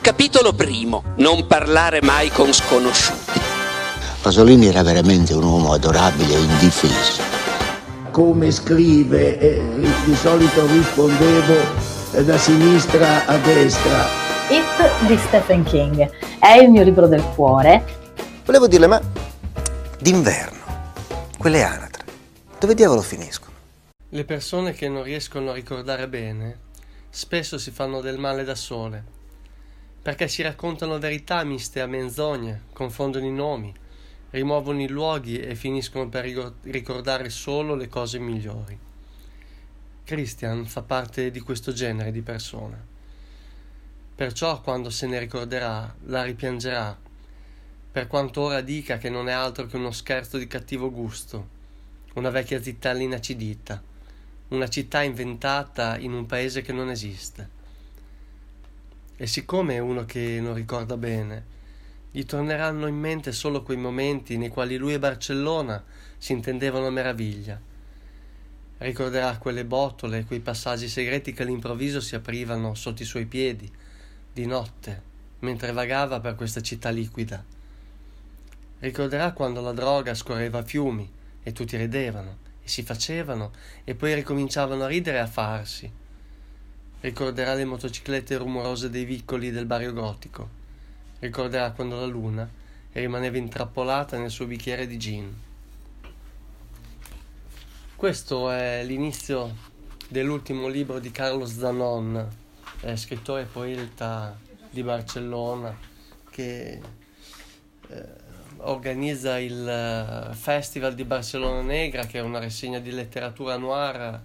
Capitolo primo. Non parlare mai con sconosciuti. Pasolini era veramente un uomo adorabile e indifeso. Come scrive, eh, di solito rispondevo eh, da sinistra a destra. It di Stephen King è il mio libro del cuore. Volevo dirle, ma d'inverno, quelle anatre, dove diavolo finiscono? Le persone che non riescono a ricordare bene spesso si fanno del male da sole, perché si raccontano verità miste a menzogne, confondono i nomi, rimuovono i luoghi e finiscono per ricordare solo le cose migliori. Christian fa parte di questo genere di persone. Perciò quando se ne ricorderà, la ripiangerà, per quanto ora dica che non è altro che uno scherzo di cattivo gusto, una vecchia zittella inacidita una città inventata in un paese che non esiste. E siccome è uno che non ricorda bene, gli torneranno in mente solo quei momenti nei quali lui e Barcellona si intendevano a meraviglia. Ricorderà quelle botole, quei passaggi segreti che all'improvviso si aprivano sotto i suoi piedi, di notte, mentre vagava per questa città liquida. Ricorderà quando la droga scorreva a fiumi e tutti ridevano si facevano e poi ricominciavano a ridere e a farsi. Ricorderà le motociclette rumorose dei vicoli del barrio gotico. Ricorderà quando la luna rimaneva intrappolata nel suo bicchiere di gin. Questo è l'inizio dell'ultimo libro di Carlos Zanon, scrittore e poeta di Barcellona, che eh, organizza il eh, Festival di Barcellona Negra, che è una rassegna di letteratura noir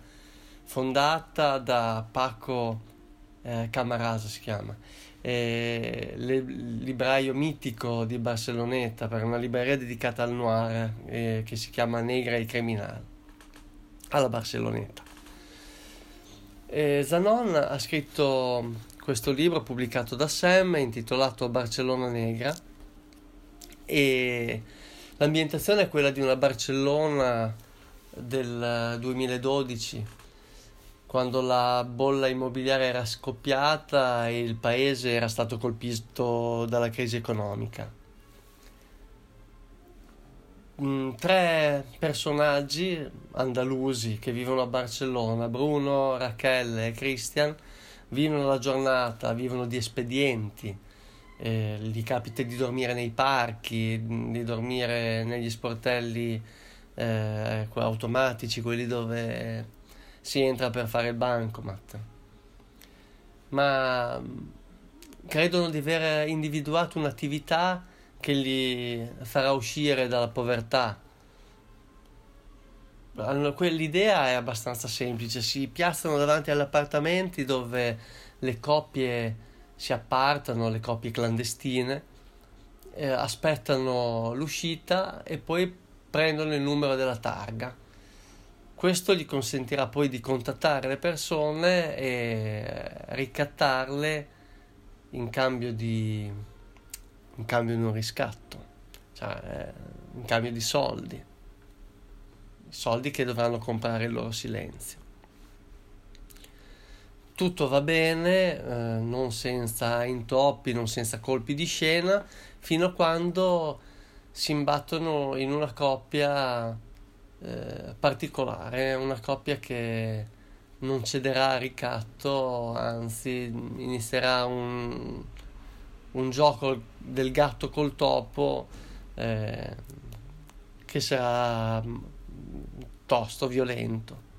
fondata da Paco eh, Camarasa, si chiama, eh, le, libraio mitico di Barceloneta, per una libreria dedicata al noir eh, che si chiama Negra e Criminale, alla Barceloneta. Zanon ha scritto questo libro pubblicato da Sam intitolato Barcellona Negra e l'ambientazione è quella di una Barcellona del 2012 quando la bolla immobiliare era scoppiata e il paese era stato colpito dalla crisi economica. Mm, tre personaggi andalusi che vivono a Barcellona, Bruno, Rachele e Christian, vivono la giornata, vivono di espedienti, eh, gli capita di dormire nei parchi, di dormire negli sportelli eh, automatici, quelli dove si entra per fare il bancomat. Ma credono di aver individuato un'attività che li farà uscire dalla povertà. L'idea è abbastanza semplice, si piazzano davanti agli appartamenti dove le coppie si appartano le coppie clandestine, eh, aspettano l'uscita e poi prendono il numero della targa. Questo gli consentirà poi di contattare le persone e ricattarle in cambio di, in cambio di un riscatto, cioè eh, in cambio di soldi, soldi che dovranno comprare il loro silenzio. Tutto va bene, eh, non senza intoppi, non senza colpi di scena, fino a quando si imbattono in una coppia eh, particolare, una coppia che non cederà a ricatto, anzi inizierà un, un gioco del gatto col topo eh, che sarà mm, tosto, violento.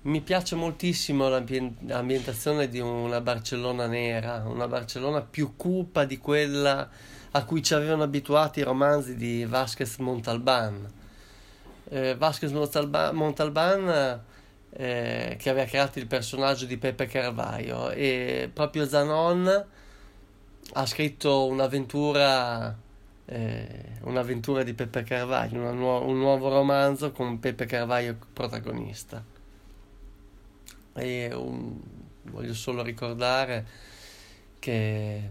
Mi piace moltissimo l'ambientazione di una Barcellona nera, una Barcellona più cupa di quella a cui ci avevano abituati i romanzi di Vasquez Montalban. Eh, Vasquez Montalban, Montalban eh, che aveva creato il personaggio di Pepe Carvaio e proprio Zanon ha scritto un'avventura, eh, un'avventura di Pepe Carvaio, nu- un nuovo romanzo con Pepe Carvaio protagonista. E un, voglio solo ricordare che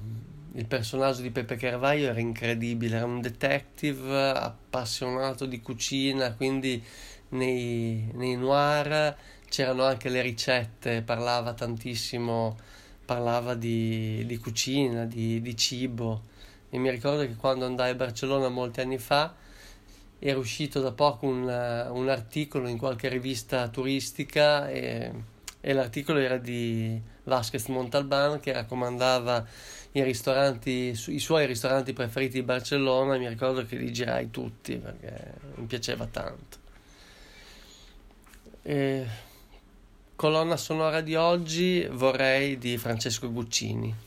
il personaggio di Pepe Carvaio era incredibile, era un detective appassionato di cucina, quindi nei, nei noir c'erano anche le ricette, parlava tantissimo parlava di, di cucina, di, di, cibo. E mi ricordo che quando andai a Barcellona molti anni fa era uscito da poco un, un articolo in qualche rivista turistica e, e l'articolo era di Vasquez Montalban che raccomandava i ristoranti, i suoi ristoranti preferiti di Barcellona e mi ricordo che li girai tutti perché mi piaceva tanto. E colonna sonora di oggi vorrei di Francesco Guccini.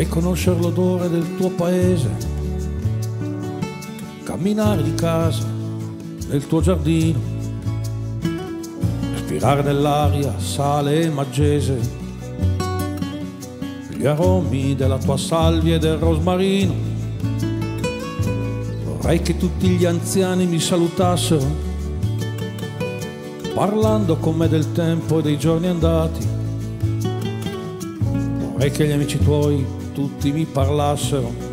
Vorrei conoscere l'odore del tuo paese, camminare di casa nel tuo giardino, respirare nell'aria sale e maggese, gli aromi della tua salvia e del rosmarino. Vorrei che tutti gli anziani mi salutassero, parlando con me del tempo e dei giorni andati. Vorrei che gli amici tuoi tutti mi parlassero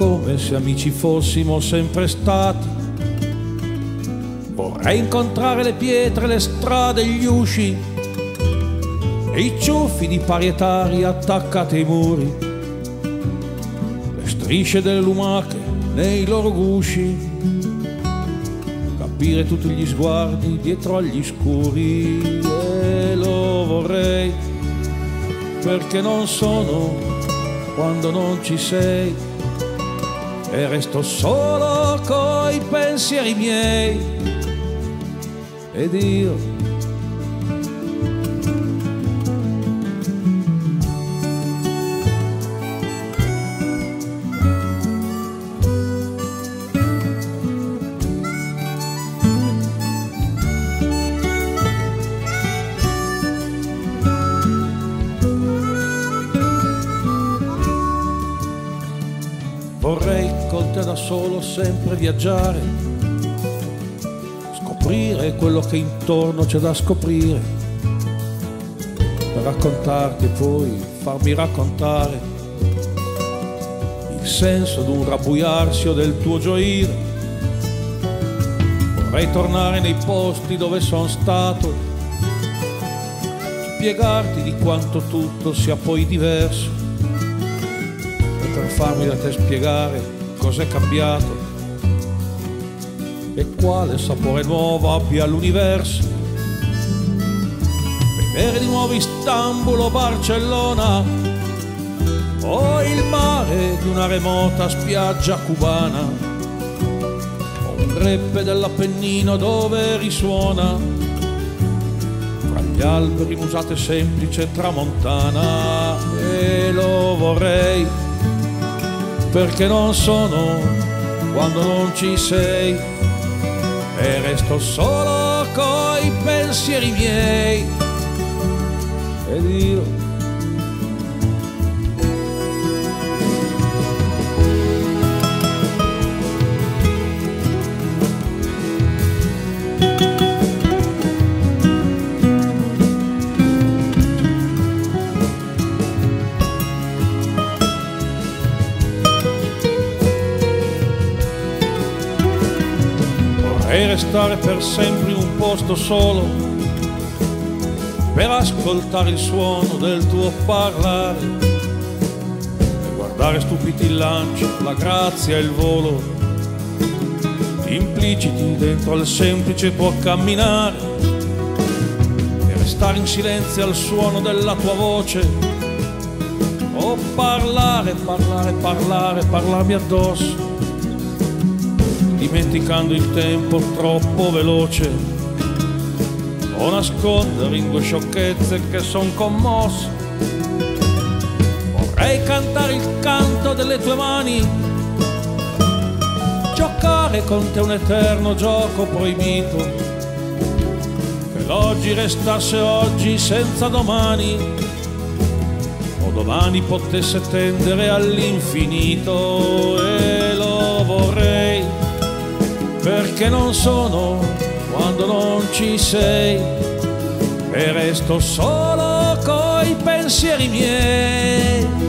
come se amici fossimo sempre stati. Vorrei incontrare le pietre, le strade, gli usci e i ciuffi di parietari attaccati ai muri, le strisce delle lumache nei loro gusci, capire tutti gli sguardi dietro agli scuri perché non sono quando non ci sei. E resto solo coi pensieri miei. Ed io solo sempre viaggiare scoprire quello che intorno c'è da scoprire, per raccontarti e poi farmi raccontare il senso d'un rabbuiarsi o del tuo gioire. Vorrei tornare nei posti dove sono stato, spiegarti di quanto tutto sia poi diverso e per farmi da te spiegare cos'è cambiato? E quale sapore nuovo abbia l'universo. Vedere di nuovo Istanbul o Barcellona. O il mare di una remota spiaggia cubana. O un greppe dell'Appennino dove risuona. Fra gli alberi musate semplice tramontana. E lo vorrei perché non sono quando non ci sei. E resto solo coi pensieri miei. Ed io e restare per sempre in un posto solo per ascoltare il suono del tuo parlare e guardare stupiti il lancio, la grazia e il volo impliciti dentro al semplice tuo camminare e restare in silenzio al suono della tua voce o parlare, parlare, parlare, parlarmi addosso dimenticando il tempo troppo veloce. O nascondere in due sciocchezze che son commosse. Vorrei cantare il canto delle tue mani, giocare con te un eterno gioco proibito, che l'oggi restasse oggi senza domani, o domani potesse tendere all'infinito e perché non sono quando non ci sei. E resto solo coi pensieri miei